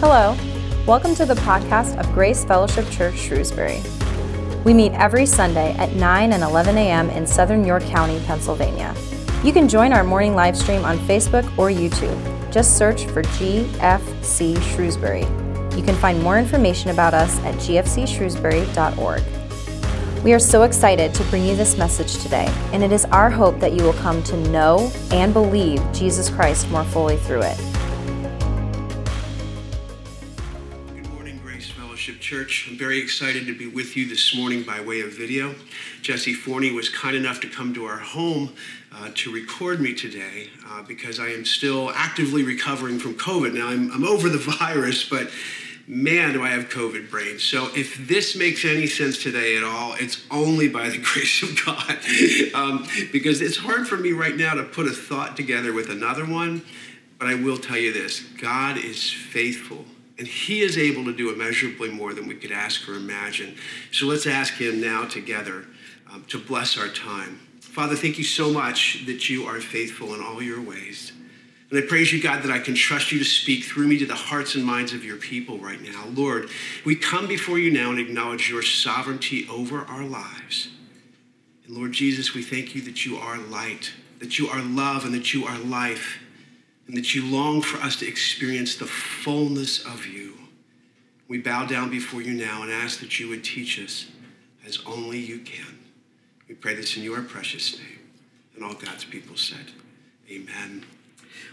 Hello, welcome to the podcast of Grace Fellowship Church Shrewsbury. We meet every Sunday at 9 and 11 a.m. in southern York County, Pennsylvania. You can join our morning live stream on Facebook or YouTube. Just search for GFC Shrewsbury. You can find more information about us at gfcshrewsbury.org. We are so excited to bring you this message today, and it is our hope that you will come to know and believe Jesus Christ more fully through it. Church. I'm very excited to be with you this morning by way of video. Jesse Forney was kind enough to come to our home uh, to record me today uh, because I am still actively recovering from COVID. Now, I'm, I'm over the virus, but man, do I have COVID brain. So if this makes any sense today at all, it's only by the grace of God. um, because it's hard for me right now to put a thought together with another one. But I will tell you this God is faithful. And he is able to do immeasurably more than we could ask or imagine. So let's ask him now together um, to bless our time. Father, thank you so much that you are faithful in all your ways. And I praise you, God, that I can trust you to speak through me to the hearts and minds of your people right now. Lord, we come before you now and acknowledge your sovereignty over our lives. And Lord Jesus, we thank you that you are light, that you are love, and that you are life, and that you long for us to experience the fullness of you. We bow down before you now and ask that you would teach us as only you can. We pray this in your precious name. And all God's people said, Amen.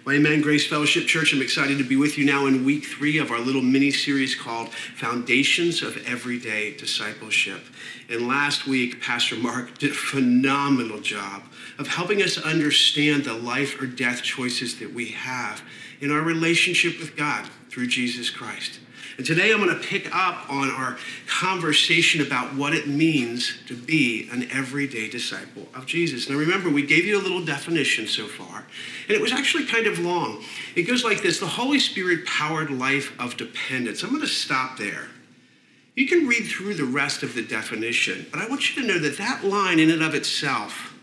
Well, Amen, Grace Fellowship Church. I'm excited to be with you now in week three of our little mini series called Foundations of Everyday Discipleship. And last week, Pastor Mark did a phenomenal job of helping us understand the life or death choices that we have in our relationship with God through Jesus Christ. And today I'm going to pick up on our conversation about what it means to be an everyday disciple of Jesus. Now remember, we gave you a little definition so far, and it was actually kind of long. It goes like this The Holy Spirit powered life of dependence. I'm going to stop there. You can read through the rest of the definition, but I want you to know that that line in and of itself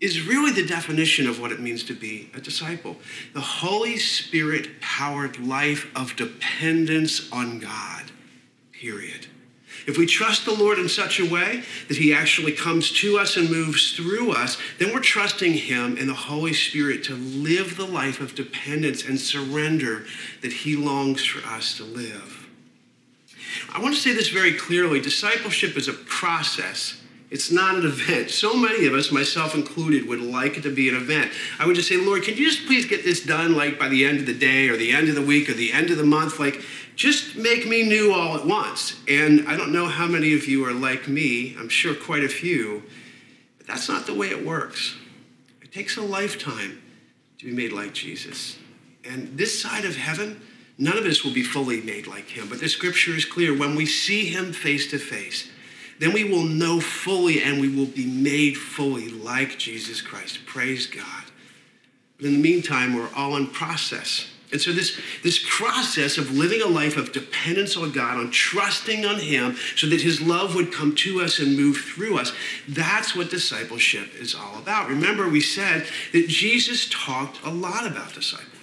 is really the definition of what it means to be a disciple. The Holy Spirit powered life of dependence on God, period. If we trust the Lord in such a way that He actually comes to us and moves through us, then we're trusting Him and the Holy Spirit to live the life of dependence and surrender that He longs for us to live. I want to say this very clearly discipleship is a process it's not an event. So many of us, myself included, would like it to be an event. I would just say, Lord, can you just please get this done like by the end of the day or the end of the week or the end of the month? Like, just make me new all at once. And I don't know how many of you are like me. I'm sure quite a few. But that's not the way it works. It takes a lifetime to be made like Jesus. And this side of heaven, none of us will be fully made like him. But the scripture is clear. When we see him face to face, then we will know fully and we will be made fully like Jesus Christ. Praise God. But in the meantime, we're all in process. And so, this, this process of living a life of dependence on God, on trusting on Him, so that His love would come to us and move through us, that's what discipleship is all about. Remember, we said that Jesus talked a lot about discipleship.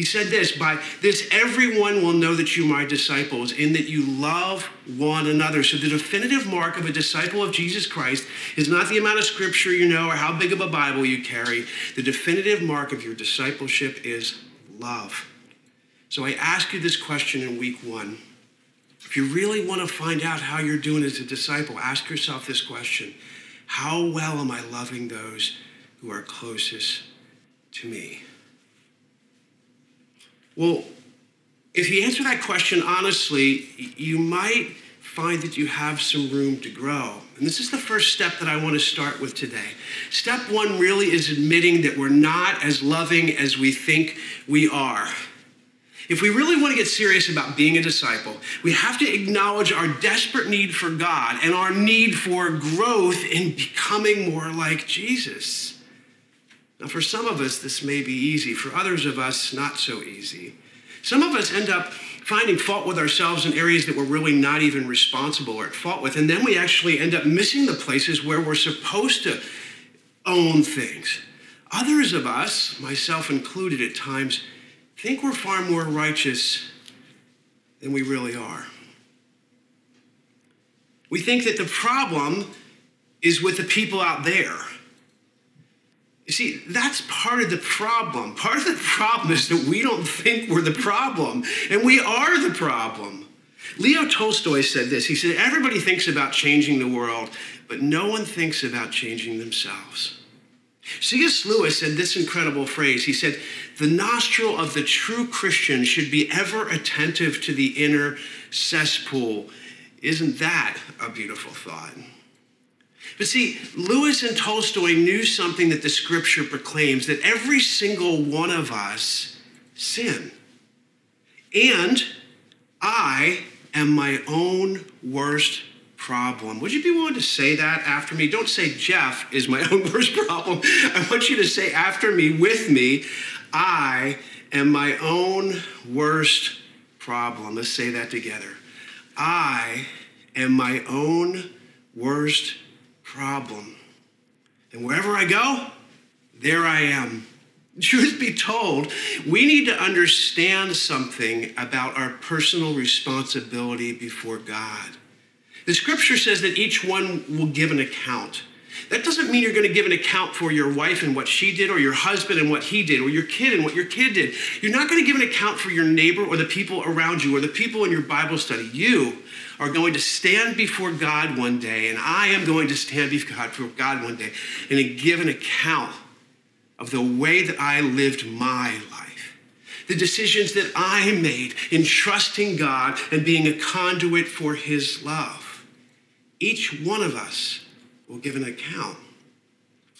He said this By this, everyone will know that you my disciples, in that you love one another. So, the definitive mark of a disciple of Jesus Christ is not the amount of scripture you know or how big of a Bible you carry. The definitive mark of your discipleship is love. So, I ask you this question in week one. If you really want to find out how you're doing as a disciple, ask yourself this question How well am I loving those who are closest to me? Well, if you answer that question honestly, you might find that you have some room to grow. And this is the first step that I want to start with today. Step one really is admitting that we're not as loving as we think we are. If we really want to get serious about being a disciple, we have to acknowledge our desperate need for God and our need for growth in becoming more like Jesus. Now, for some of us, this may be easy. For others of us, not so easy. Some of us end up finding fault with ourselves in areas that we're really not even responsible or at fault with. And then we actually end up missing the places where we're supposed to own things. Others of us, myself included at times, think we're far more righteous than we really are. We think that the problem is with the people out there. You see, that's part of the problem. Part of the problem is that we don't think we're the problem, and we are the problem. Leo Tolstoy said this. He said, Everybody thinks about changing the world, but no one thinks about changing themselves. C.S. Lewis said this incredible phrase. He said, The nostril of the true Christian should be ever attentive to the inner cesspool. Isn't that a beautiful thought? But see, Lewis and Tolstoy knew something that the scripture proclaims that every single one of us sin. And I am my own worst problem. Would you be willing to say that after me? Don't say Jeff is my own worst problem. I want you to say after me, with me, I am my own worst problem. Let's say that together. I am my own worst problem. And wherever I go, there I am. Truth be told, we need to understand something about our personal responsibility before God. The scripture says that each one will give an account. That doesn't mean you're going to give an account for your wife and what she did, or your husband and what he did, or your kid and what your kid did. You're not going to give an account for your neighbor or the people around you or the people in your Bible study. You are going to stand before God one day, and I am going to stand before God one day and give an account of the way that I lived my life, the decisions that I made in trusting God and being a conduit for His love. Each one of us will give an account.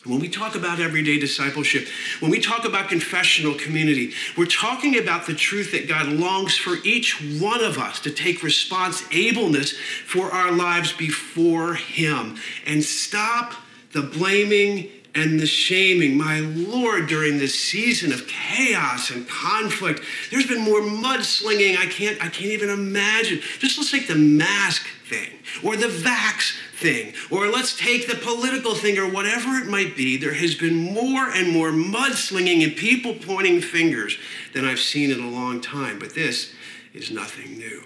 When we talk about everyday discipleship, when we talk about confessional community, we're talking about the truth that God longs for each one of us to take responsibility for our lives before Him and stop the blaming and the shaming. My Lord, during this season of chaos and conflict, there's been more mudslinging I can't, I can't even imagine. Just let's take the mask thing or the vax thing, or let's take the political thing, or whatever it might be, there has been more and more mudslinging and people pointing fingers than I've seen in a long time. But this is nothing new.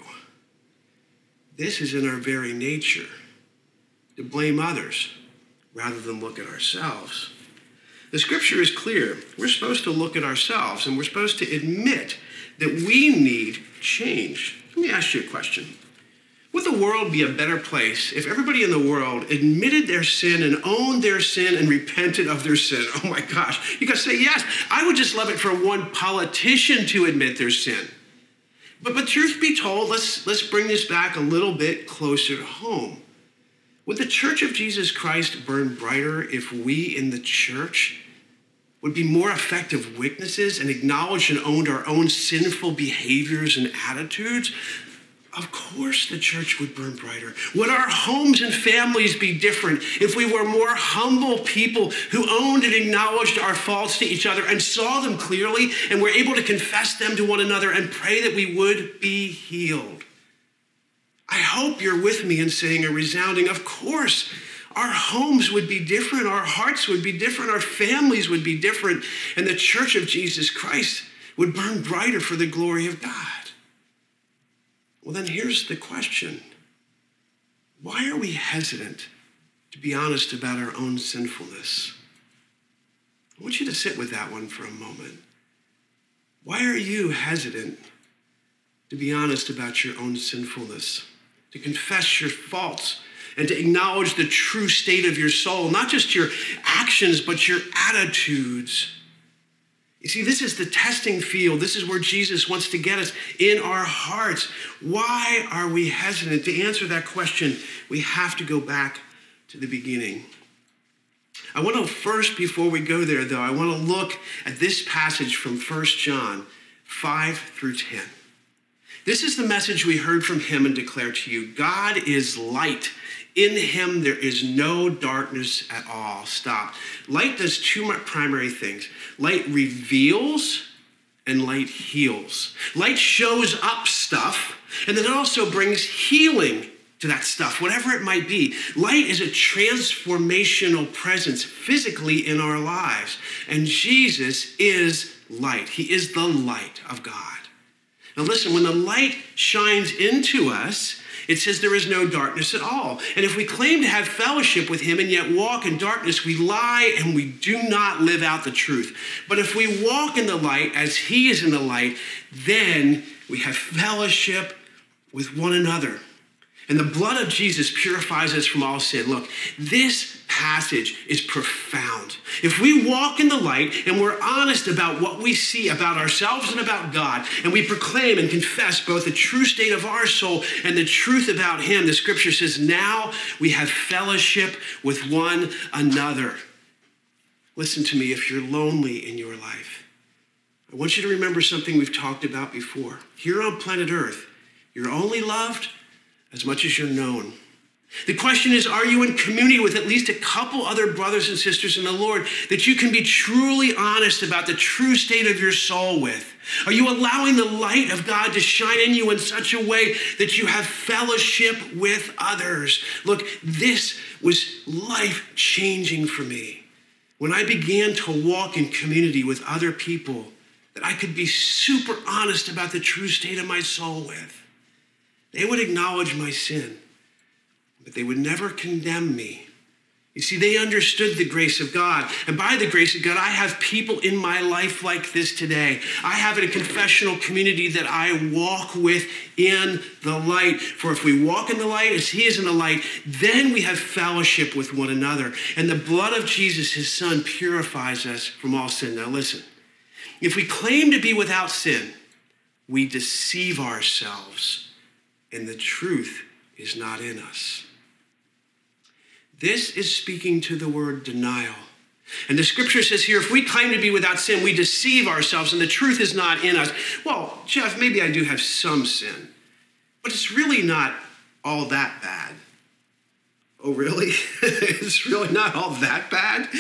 This is in our very nature to blame others rather than look at ourselves. The scripture is clear. We're supposed to look at ourselves and we're supposed to admit that we need change. Let me ask you a question. Would the world be a better place if everybody in the world admitted their sin and owned their sin and repented of their sin? Oh my gosh. You gotta say, yes, I would just love it for one politician to admit their sin. But, but truth be told, let's, let's bring this back a little bit closer to home. Would the church of Jesus Christ burn brighter if we in the church would be more effective witnesses and acknowledged and owned our own sinful behaviors and attitudes? Of course, the church would burn brighter. Would our homes and families be different if we were more humble people who owned and acknowledged our faults to each other and saw them clearly and were able to confess them to one another and pray that we would be healed? I hope you're with me in saying a resounding, of course. Our homes would be different, our hearts would be different, our families would be different, and the church of Jesus Christ would burn brighter for the glory of God. Well, then here's the question why are we hesitant to be honest about our own sinfulness? I want you to sit with that one for a moment. Why are you hesitant to be honest about your own sinfulness, to confess your faults, and to acknowledge the true state of your soul, not just your actions, but your attitudes? You see, this is the testing field. This is where Jesus wants to get us in our hearts. Why are we hesitant? To answer that question, we have to go back to the beginning. I want to first, before we go there, though, I want to look at this passage from 1 John 5 through 10. This is the message we heard from him and declare to you God is light in him, there is no darkness at all. Stop. Light does two primary things light reveals and light heals. Light shows up stuff, and then it also brings healing to that stuff, whatever it might be. Light is a transformational presence physically in our lives, and Jesus is light. He is the light of God. Now, listen, when the light shines into us, it says there is no darkness at all. And if we claim to have fellowship with him and yet walk in darkness, we lie and we do not live out the truth. But if we walk in the light as he is in the light, then we have fellowship with one another. And the blood of Jesus purifies us from all sin. Look, this passage is profound. If we walk in the light and we're honest about what we see about ourselves and about God, and we proclaim and confess both the true state of our soul and the truth about Him, the scripture says, now we have fellowship with one another. Listen to me if you're lonely in your life. I want you to remember something we've talked about before. Here on planet Earth, you're only loved as much as you're known. The question is Are you in community with at least a couple other brothers and sisters in the Lord that you can be truly honest about the true state of your soul with? Are you allowing the light of God to shine in you in such a way that you have fellowship with others? Look, this was life changing for me. When I began to walk in community with other people that I could be super honest about the true state of my soul with. They would acknowledge my sin, but they would never condemn me. You see, they understood the grace of God. And by the grace of God, I have people in my life like this today. I have a confessional community that I walk with in the light. For if we walk in the light as He is in the light, then we have fellowship with one another. And the blood of Jesus, His Son, purifies us from all sin. Now, listen if we claim to be without sin, we deceive ourselves and the truth is not in us. This is speaking to the word denial. And the scripture says here if we claim to be without sin, we deceive ourselves and the truth is not in us. Well, Jeff, maybe I do have some sin, but it's really not all that bad. Oh, really? it's really not all that bad?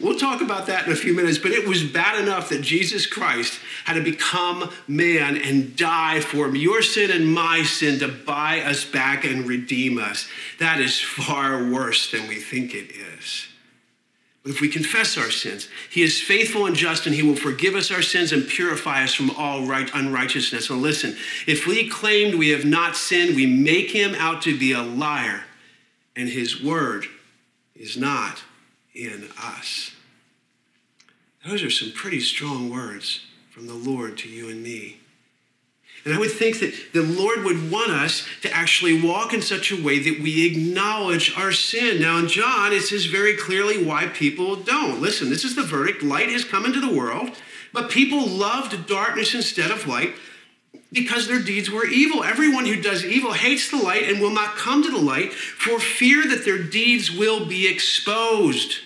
We'll talk about that in a few minutes, but it was bad enough that Jesus Christ had to become man and die for your sin and my sin to buy us back and redeem us. That is far worse than we think it is. But if we confess our sins, He is faithful and just, and He will forgive us our sins and purify us from all right unrighteousness. So listen, if we claimed we have not sinned, we make Him out to be a liar and his word is not in us. Those are some pretty strong words from the Lord to you and me. And I would think that the Lord would want us to actually walk in such a way that we acknowledge our sin. Now, in John, it says very clearly why people don't. Listen, this is the verdict light has come into the world, but people loved darkness instead of light because their deeds were evil. Everyone who does evil hates the light and will not come to the light for fear that their deeds will be exposed.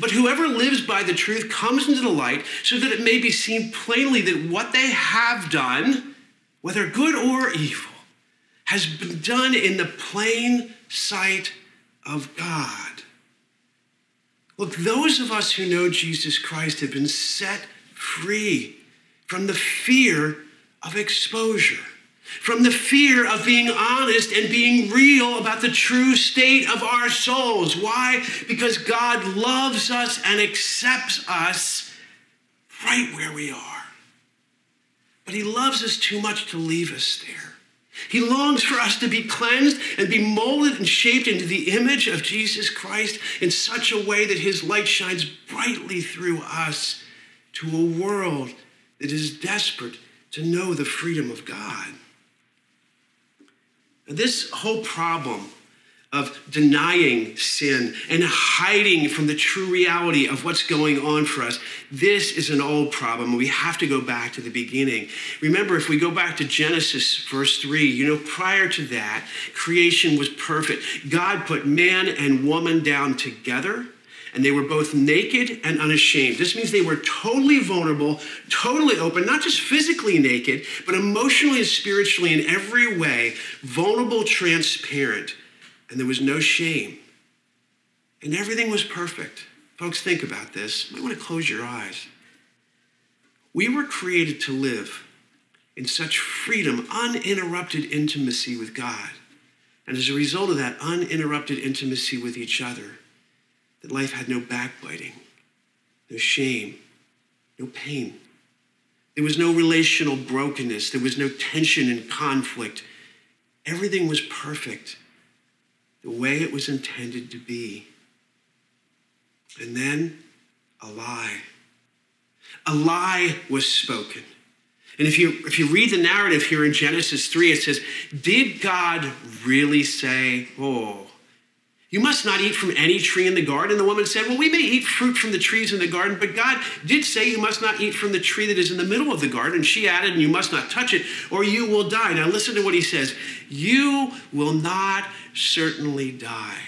But whoever lives by the truth comes into the light so that it may be seen plainly that what they have done, whether good or evil, has been done in the plain sight of God. Look, those of us who know Jesus Christ have been set free from the fear of exposure, from the fear of being honest and being real about the true state of our souls. Why? Because God loves us and accepts us right where we are. But He loves us too much to leave us there. He longs for us to be cleansed and be molded and shaped into the image of Jesus Christ in such a way that His light shines brightly through us to a world that is desperate to know the freedom of God. This whole problem of denying sin and hiding from the true reality of what's going on for us. This is an old problem. We have to go back to the beginning. Remember, if we go back to Genesis, verse 3, you know, prior to that, creation was perfect. God put man and woman down together and they were both naked and unashamed. This means they were totally vulnerable, totally open, not just physically naked, but emotionally and spiritually in every way, vulnerable, transparent. And there was no shame. And everything was perfect. Folks, think about this. You might want to close your eyes. We were created to live in such freedom, uninterrupted intimacy with God. And as a result of that uninterrupted intimacy with each other, that life had no backbiting, no shame, no pain. There was no relational brokenness. There was no tension and conflict. Everything was perfect the way it was intended to be. And then a lie. A lie was spoken. And if you, if you read the narrative here in Genesis 3, it says, Did God really say, Oh, you must not eat from any tree in the garden. And the woman said, Well, we may eat fruit from the trees in the garden, but God did say you must not eat from the tree that is in the middle of the garden. And she added, And you must not touch it, or you will die. Now listen to what he says You will not certainly die.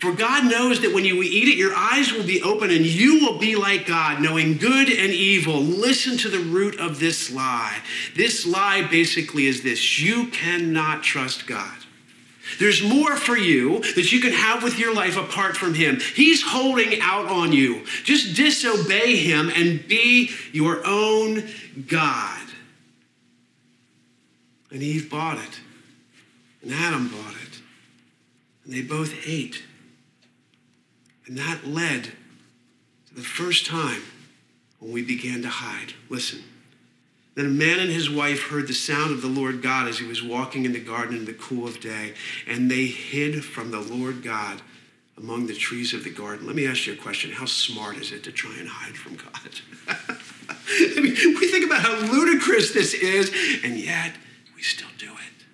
For God knows that when you eat it, your eyes will be open and you will be like God, knowing good and evil. Listen to the root of this lie. This lie basically is this you cannot trust God. There's more for you that you can have with your life apart from Him. He's holding out on you. Just disobey Him and be your own God. And Eve bought it, and Adam bought it, and they both ate. And that led to the first time when we began to hide. Listen. Then a man and his wife heard the sound of the Lord God as he was walking in the garden in the cool of day, and they hid from the Lord God among the trees of the garden. Let me ask you a question. How smart is it to try and hide from God? I mean, we think about how ludicrous this is, and yet we still do it.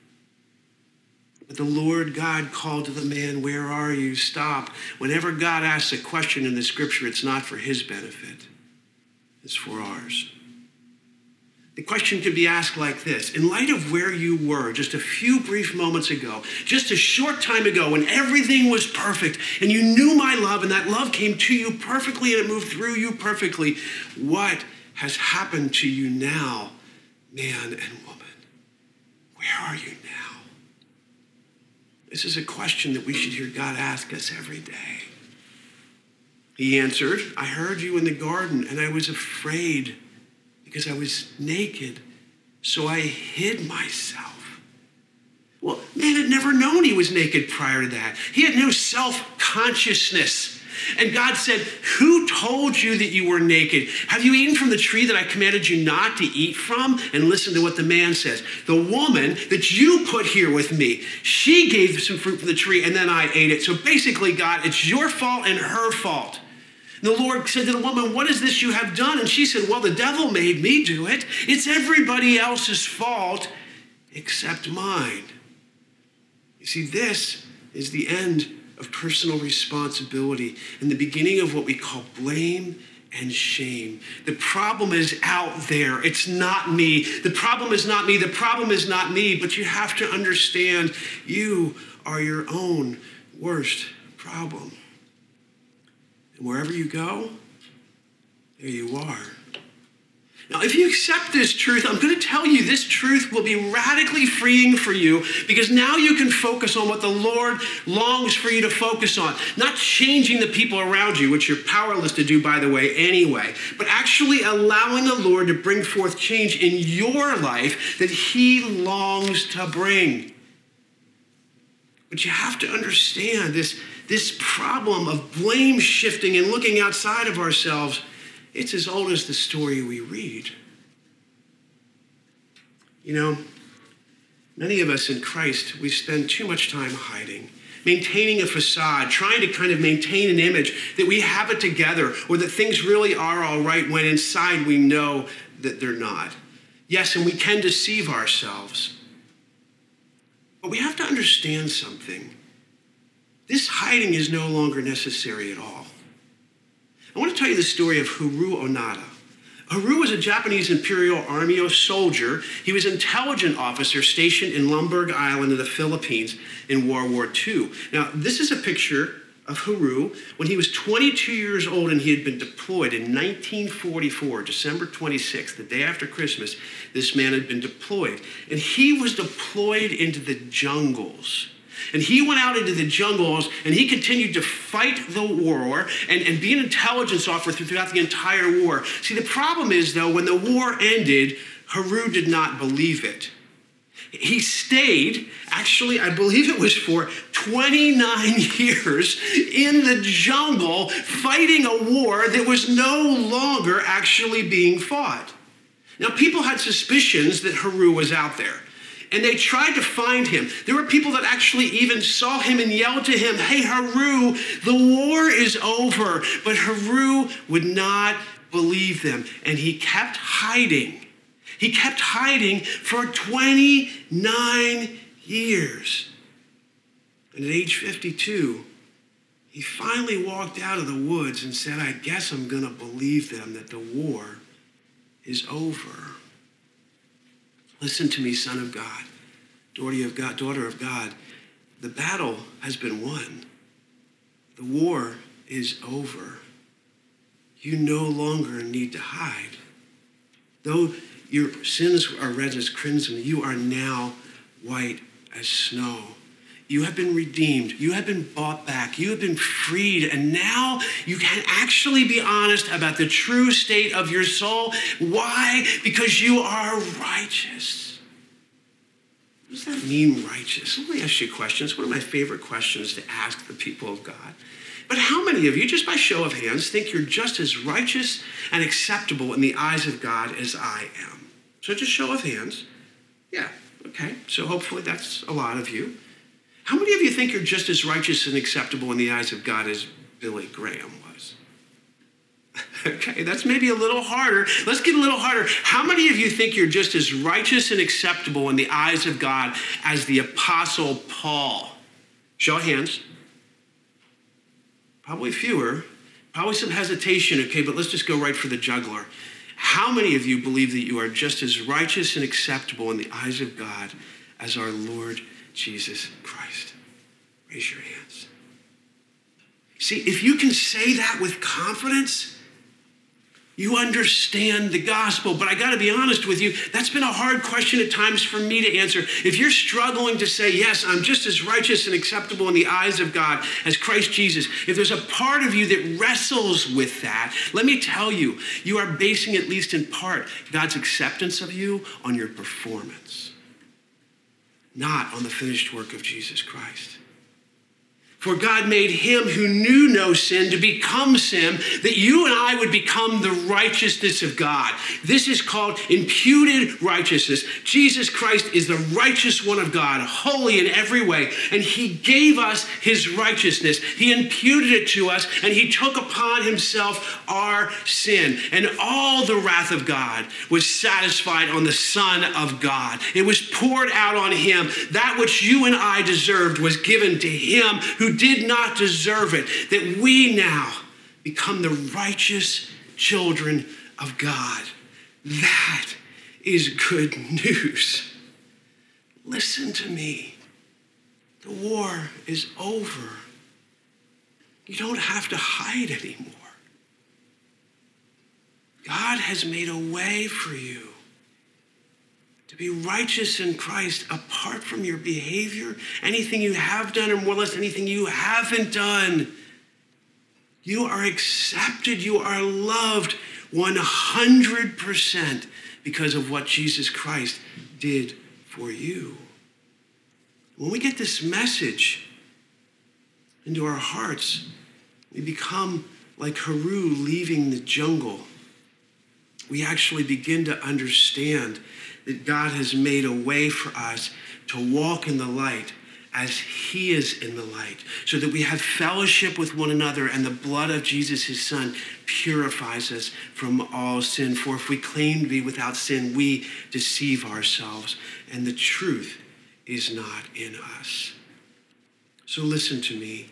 But the Lord God called to the man, Where are you? Stop. Whenever God asks a question in the scripture, it's not for his benefit, it's for ours. The question could be asked like this In light of where you were just a few brief moments ago, just a short time ago, when everything was perfect and you knew my love and that love came to you perfectly and it moved through you perfectly, what has happened to you now, man and woman? Where are you now? This is a question that we should hear God ask us every day. He answered, I heard you in the garden and I was afraid because I was naked, so I hid myself. Well, man had never known he was naked prior to that. He had no self consciousness. And God said, Who told you that you were naked? Have you eaten from the tree that I commanded you not to eat from? And listen to what the man says. The woman that you put here with me, she gave some fruit from the tree and then I ate it. So basically, God, it's your fault and her fault. The Lord said to the woman, What is this you have done? And she said, Well, the devil made me do it. It's everybody else's fault except mine. You see, this is the end of personal responsibility and the beginning of what we call blame and shame. The problem is out there. It's not me. The problem is not me. The problem is not me. But you have to understand you are your own worst problem. And wherever you go, there you are. Now, if you accept this truth, I'm going to tell you this truth will be radically freeing for you because now you can focus on what the Lord longs for you to focus on. Not changing the people around you, which you're powerless to do, by the way, anyway, but actually allowing the Lord to bring forth change in your life that He longs to bring. But you have to understand this this problem of blame shifting and looking outside of ourselves, it's as old as the story we read. You know, many of us in Christ, we spend too much time hiding, maintaining a facade, trying to kind of maintain an image that we have it together or that things really are all right when inside we know that they're not. Yes, and we can deceive ourselves. But we have to understand something. This hiding is no longer necessary at all. I want to tell you the story of Hiroo Onoda. Hiroo was a Japanese Imperial Army soldier. He was an intelligence officer stationed in Lubang Island in the Philippines in World War II. Now, this is a picture of Hiroo when he was 22 years old and he had been deployed in 1944, December 26th, the day after Christmas. This man had been deployed. And he was deployed into the jungles and he went out into the jungles and he continued to fight the war and, and be an intelligence officer throughout the entire war. See, the problem is, though, when the war ended, Haru did not believe it. He stayed, actually, I believe it was for 29 years in the jungle fighting a war that was no longer actually being fought. Now, people had suspicions that Haru was out there. And they tried to find him. There were people that actually even saw him and yelled to him, Hey, Haru, the war is over. But Haru would not believe them. And he kept hiding. He kept hiding for 29 years. And at age 52, he finally walked out of the woods and said, I guess I'm going to believe them that the war is over. Listen to me, son of God, daughter of God, daughter of God. The battle has been won. The war is over. You no longer need to hide. Though your sins are red as crimson, you are now white as snow. You have been redeemed. You have been bought back. You have been freed. And now you can actually be honest about the true state of your soul. Why? Because you are righteous. What does that mean, righteous? Let me ask you a question. It's one of my favorite questions to ask the people of God. But how many of you, just by show of hands, think you're just as righteous and acceptable in the eyes of God as I am? So just show of hands. Yeah, okay. So hopefully that's a lot of you. How many of you think you're just as righteous and acceptable in the eyes of God as Billy Graham was? okay, that's maybe a little harder. Let's get a little harder. How many of you think you're just as righteous and acceptable in the eyes of God as the Apostle Paul? Show hands. Probably fewer. Probably some hesitation, okay, but let's just go right for the juggler. How many of you believe that you are just as righteous and acceptable in the eyes of God as our Lord Jesus Christ. Raise your hands. See, if you can say that with confidence, you understand the gospel. But I got to be honest with you, that's been a hard question at times for me to answer. If you're struggling to say, yes, I'm just as righteous and acceptable in the eyes of God as Christ Jesus, if there's a part of you that wrestles with that, let me tell you, you are basing, at least in part, God's acceptance of you on your performance not on the finished work of Jesus Christ. For God made him who knew no sin to become sin, that you and I would become the righteousness of God. This is called imputed righteousness. Jesus Christ is the righteous one of God, holy in every way, and he gave us his righteousness. He imputed it to us, and he took upon himself our sin. And all the wrath of God was satisfied on the Son of God. It was poured out on him. That which you and I deserved was given to him who did not deserve it, that we now become the righteous children of God. That is good news. Listen to me. The war is over. You don't have to hide anymore. God has made a way for you be righteous in Christ apart from your behavior, anything you have done, or more or less anything you haven't done. You are accepted, you are loved 100% because of what Jesus Christ did for you. When we get this message into our hearts, we become like Haru leaving the jungle. We actually begin to understand that God has made a way for us to walk in the light as he is in the light, so that we have fellowship with one another, and the blood of Jesus, his son, purifies us from all sin. For if we claim to be without sin, we deceive ourselves, and the truth is not in us. So listen to me.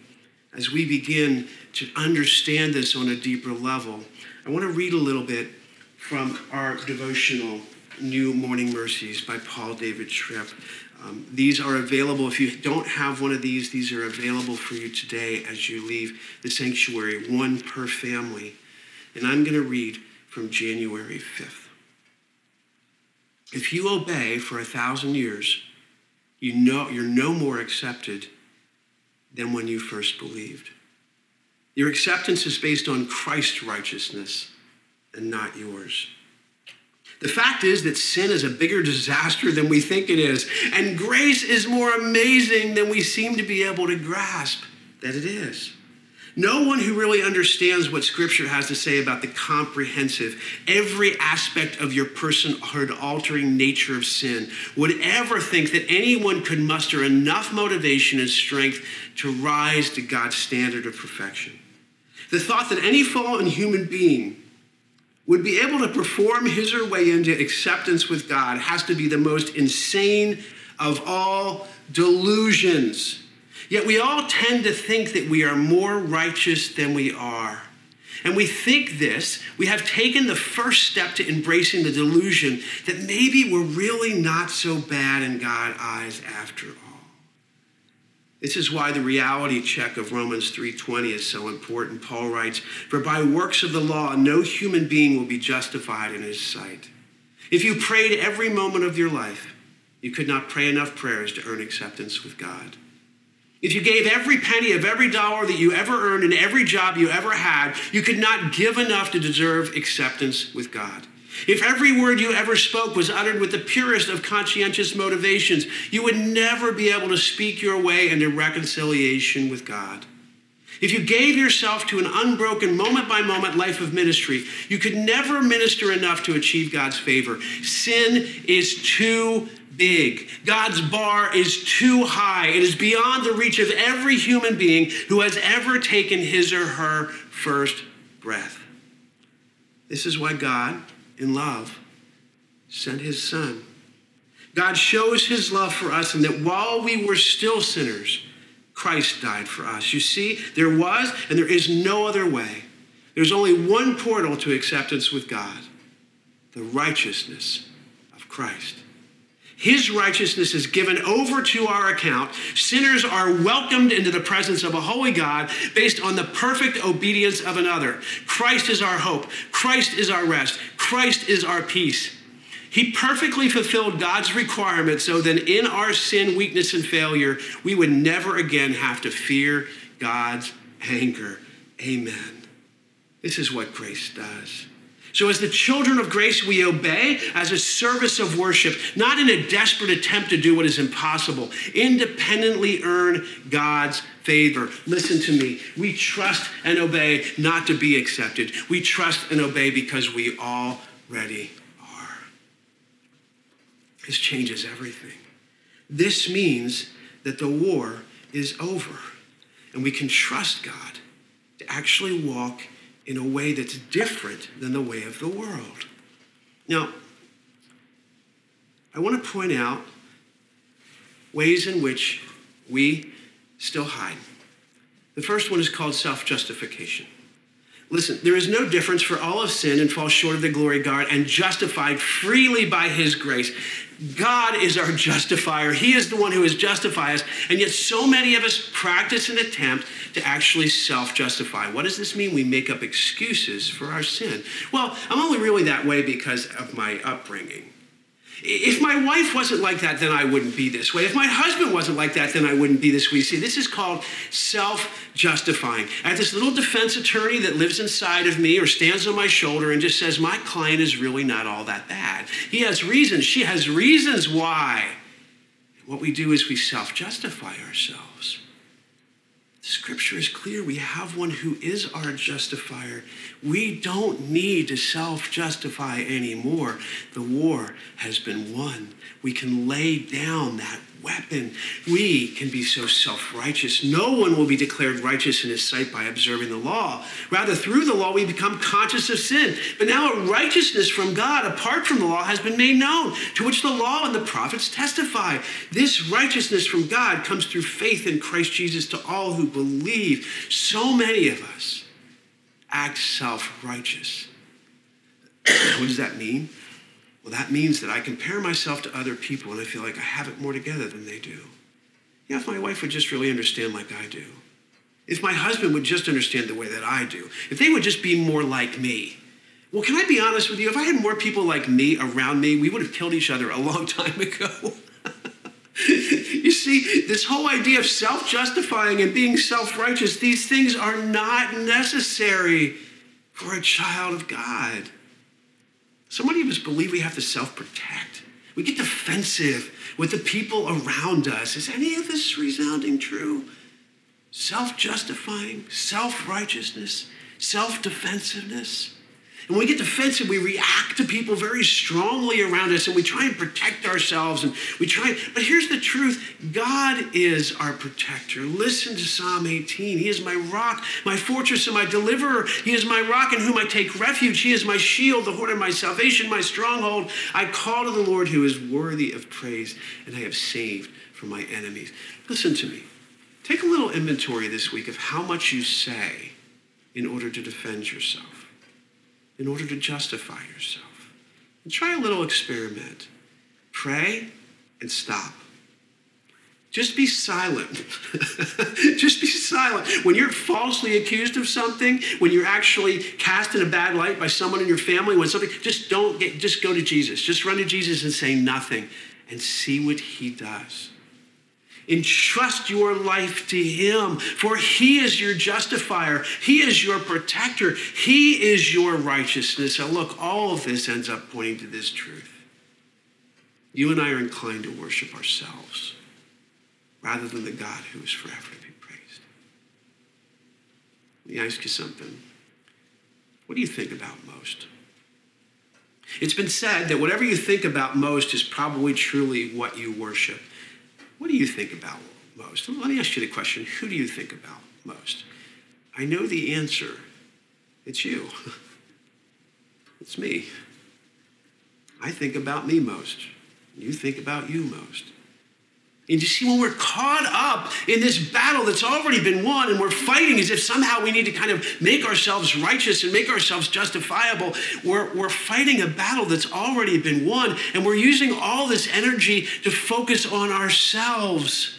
As we begin to understand this on a deeper level, I want to read a little bit from our devotional New Morning Mercies by Paul David Tripp. Um, these are available. If you don't have one of these, these are available for you today as you leave the sanctuary, one per family. And I'm going to read from January 5th. If you obey for a thousand years, you know you're no more accepted than when you first believed. Your acceptance is based on Christ's righteousness and not yours. The fact is that sin is a bigger disaster than we think it is, and grace is more amazing than we seem to be able to grasp that it is. No one who really understands what Scripture has to say about the comprehensive, every aspect of your personhood altering nature of sin would ever think that anyone could muster enough motivation and strength to rise to God's standard of perfection. The thought that any fallen human being would be able to perform his or her way into acceptance with God has to be the most insane of all delusions. Yet we all tend to think that we are more righteous than we are. And we think this, we have taken the first step to embracing the delusion that maybe we're really not so bad in God's eyes after all. This is why the reality check of Romans 3:20 is so important. Paul writes, "For by works of the law no human being will be justified in his sight." If you prayed every moment of your life, you could not pray enough prayers to earn acceptance with God. If you gave every penny of every dollar that you ever earned in every job you ever had, you could not give enough to deserve acceptance with God. If every word you ever spoke was uttered with the purest of conscientious motivations, you would never be able to speak your way into reconciliation with God. If you gave yourself to an unbroken moment by moment life of ministry, you could never minister enough to achieve God's favor. Sin is too big. God's bar is too high. It is beyond the reach of every human being who has ever taken his or her first breath. This is why God, in love, sent his son. God shows his love for us, and that while we were still sinners, Christ died for us. You see, there was and there is no other way. There's only one portal to acceptance with God the righteousness of Christ. His righteousness is given over to our account. Sinners are welcomed into the presence of a holy God based on the perfect obedience of another. Christ is our hope. Christ is our rest. Christ is our peace. He perfectly fulfilled God's requirement so that in our sin, weakness, and failure, we would never again have to fear God's anger. Amen. This is what grace does. So, as the children of grace, we obey as a service of worship, not in a desperate attempt to do what is impossible, independently earn God's favor. Listen to me. We trust and obey not to be accepted. We trust and obey because we already are. This changes everything. This means that the war is over, and we can trust God to actually walk in a way that's different than the way of the world. Now, I want to point out ways in which we still hide. The first one is called self justification. Listen, there is no difference for all of sin and fall short of the glory God and justified freely by his grace. God is our justifier. He is the one who has justified us. And yet, so many of us practice an attempt to actually self justify. What does this mean? We make up excuses for our sin. Well, I'm only really that way because of my upbringing. If my wife wasn't like that, then I wouldn't be this way. If my husband wasn't like that, then I wouldn't be this way. See, this is called self justifying. I have this little defense attorney that lives inside of me or stands on my shoulder and just says, My client is really not all that bad. He has reasons. She has reasons why. What we do is we self justify ourselves. Scripture is clear. We have one who is our justifier. We don't need to self justify anymore. The war has been won. We can lay down that weapon. We can be so self righteous. No one will be declared righteous in his sight by observing the law. Rather, through the law, we become conscious of sin. But now a righteousness from God, apart from the law, has been made known, to which the law and the prophets testify. This righteousness from God comes through faith in Christ Jesus to all who believe. So many of us act self righteous. what does that mean? Well, that means that I compare myself to other people and I feel like I have it more together than they do. Yeah, if my wife would just really understand like I do, if my husband would just understand the way that I do, if they would just be more like me. Well, can I be honest with you? If I had more people like me around me, we would have killed each other a long time ago. you see, this whole idea of self justifying and being self righteous, these things are not necessary for a child of God. So many of us believe we have to self protect. We get defensive with the people around us. Is any of this resounding true? self justifying, self righteousness, self defensiveness. And when we get defensive, we react to people very strongly around us and we try and protect ourselves and we try. But here's the truth God is our protector. Listen to Psalm 18. He is my rock, my fortress, and my deliverer. He is my rock in whom I take refuge. He is my shield, the horn of my salvation, my stronghold. I call to the Lord who is worthy of praise, and I have saved from my enemies. Listen to me. Take a little inventory this week of how much you say in order to defend yourself, in order to justify yourself. And try a little experiment. Pray and stop. Just be silent. just be silent. When you're falsely accused of something, when you're actually cast in a bad light by someone in your family, when something, just don't get, just go to Jesus. Just run to Jesus and say nothing and see what he does. Entrust your life to Him, for He is your justifier. He is your protector. He is your righteousness. And look, all of this ends up pointing to this truth. You and I are inclined to worship ourselves rather than the God who is forever to be praised. Let me ask you something. What do you think about most? It's been said that whatever you think about most is probably truly what you worship. What do you think about most? Let me ask you the question who do you think about most? I know the answer. It's you. It's me. I think about me most. You think about you most. And you see, when we're caught up in this battle that's already been won and we're fighting as if somehow we need to kind of make ourselves righteous and make ourselves justifiable, we're, we're fighting a battle that's already been won. And we're using all this energy to focus on ourselves.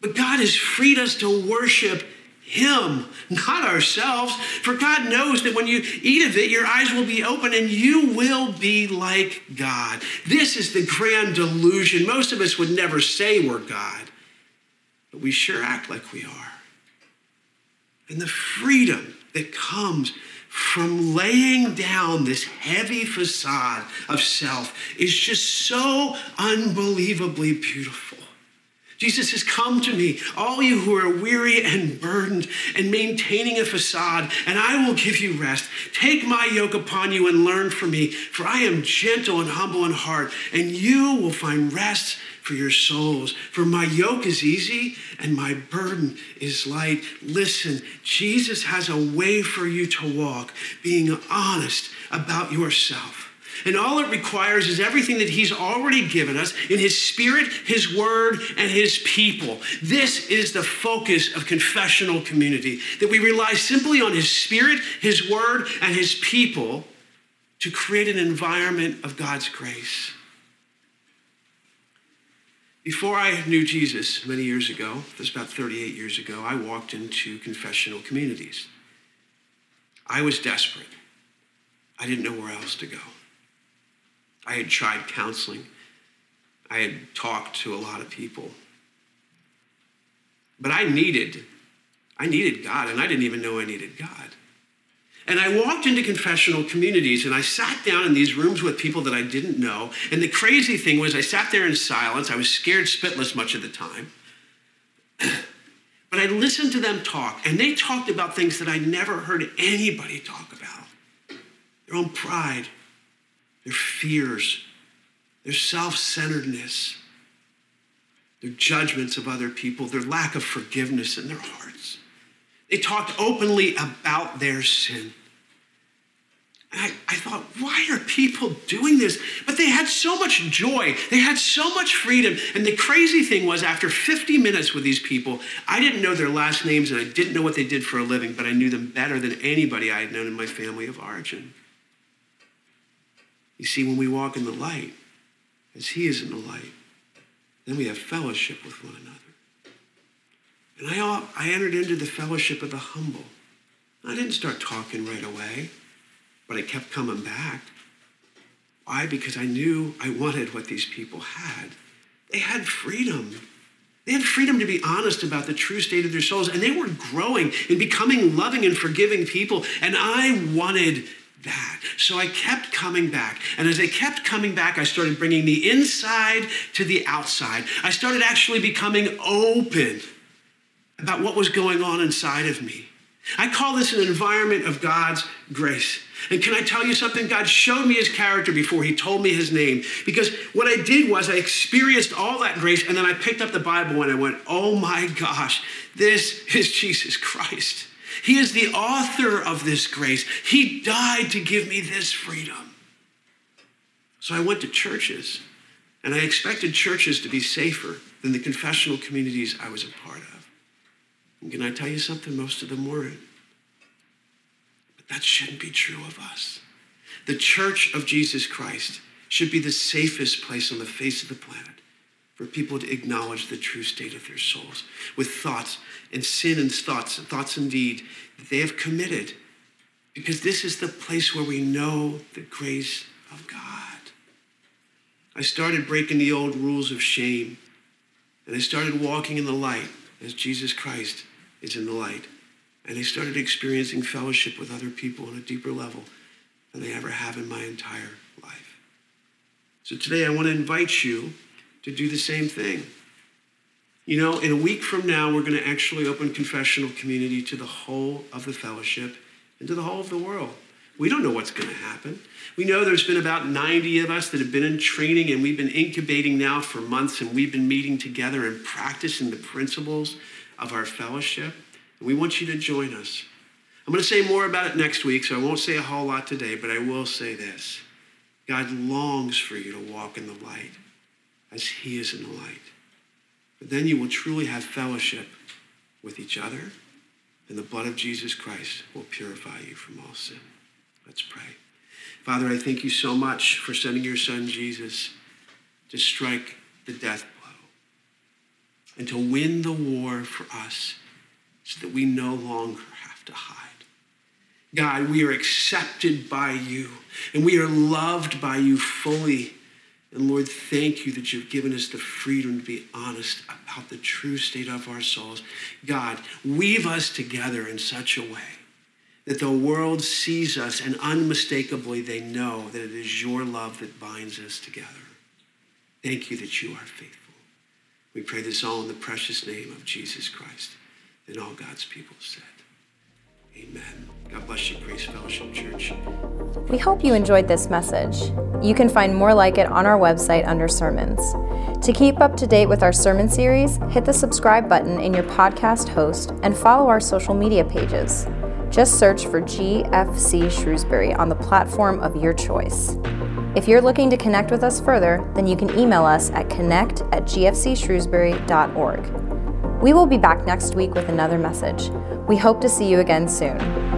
But God has freed us to worship him, not ourselves. For God knows that when you eat of it, your eyes will be open and you will be like God. This is the grand delusion. Most of us would never say we're God, but we sure act like we are. And the freedom that comes from laying down this heavy facade of self is just so unbelievably beautiful. Jesus says, Come to me, all you who are weary and burdened and maintaining a facade, and I will give you rest. Take my yoke upon you and learn from me, for I am gentle and humble in heart, and you will find rest for your souls. For my yoke is easy and my burden is light. Listen, Jesus has a way for you to walk, being honest about yourself. And all it requires is everything that He's already given us in His Spirit, His Word, and His people. This is the focus of confessional community that we rely simply on His Spirit, His Word, and His people to create an environment of God's grace. Before I knew Jesus many years ago, was about 38 years ago, I walked into confessional communities. I was desperate. I didn't know where else to go. I had tried counseling. I had talked to a lot of people. But I needed, I needed God, and I didn't even know I needed God. And I walked into confessional communities and I sat down in these rooms with people that I didn't know. And the crazy thing was, I sat there in silence. I was scared spitless much of the time. but I listened to them talk, and they talked about things that I never heard anybody talk about their own pride, their fears, their self centeredness, their judgments of other people, their lack of forgiveness in their hearts. They talked openly about their sin. And I, I thought, why are people doing this? But they had so much joy. They had so much freedom. And the crazy thing was, after 50 minutes with these people, I didn't know their last names and I didn't know what they did for a living, but I knew them better than anybody I had known in my family of origin. You see, when we walk in the light, as He is in the light, then we have fellowship with one another. And I, all, I entered into the fellowship of the humble. I didn't start talking right away, but I kept coming back. Why? Because I knew I wanted what these people had. They had freedom. They had freedom to be honest about the true state of their souls, and they were growing and becoming loving and forgiving people. And I wanted that. So I kept coming back. And as I kept coming back, I started bringing the inside to the outside. I started actually becoming open about what was going on inside of me. I call this an environment of God's grace. And can I tell you something? God showed me his character before he told me his name. Because what I did was I experienced all that grace, and then I picked up the Bible and I went, oh my gosh, this is Jesus Christ. He is the author of this grace. He died to give me this freedom. So I went to churches, and I expected churches to be safer than the confessional communities I was a part of. And can I tell you something? Most of them weren't. But that shouldn't be true of us. The church of Jesus Christ should be the safest place on the face of the planet for people to acknowledge the true state of their souls with thoughts and sin and thoughts, thoughts indeed that they have committed. Because this is the place where we know the grace of God. I started breaking the old rules of shame, and I started walking in the light as Jesus Christ is in the light. And I started experiencing fellowship with other people on a deeper level than I ever have in my entire life. So today I want to invite you to do the same thing. You know, in a week from now, we're going to actually open confessional community to the whole of the fellowship and to the whole of the world. We don't know what's going to happen. We know there's been about 90 of us that have been in training and we've been incubating now for months and we've been meeting together and practicing the principles of our fellowship. And we want you to join us. I'm going to say more about it next week, so I won't say a whole lot today, but I will say this God longs for you to walk in the light as He is in the light. But then you will truly have fellowship with each other, and the blood of Jesus Christ will purify you from all sin. Let's pray. Father, I thank you so much for sending your son Jesus to strike the death blow and to win the war for us so that we no longer have to hide. God, we are accepted by you and we are loved by you fully. And Lord, thank you that you've given us the freedom to be honest about the true state of our souls. God, weave us together in such a way that the world sees us and unmistakably they know that it is your love that binds us together. Thank you that you are faithful. We pray this all in the precious name of Jesus Christ. And all God's people said, Amen. God bless you, Grace Fellowship Church. We hope you enjoyed this message. You can find more like it on our website under sermons. To keep up to date with our sermon series, hit the subscribe button in your podcast host and follow our social media pages. Just search for GFC Shrewsbury on the platform of your choice. If you're looking to connect with us further, then you can email us at connect at gfcshrewsbury.org. We will be back next week with another message. We hope to see you again soon.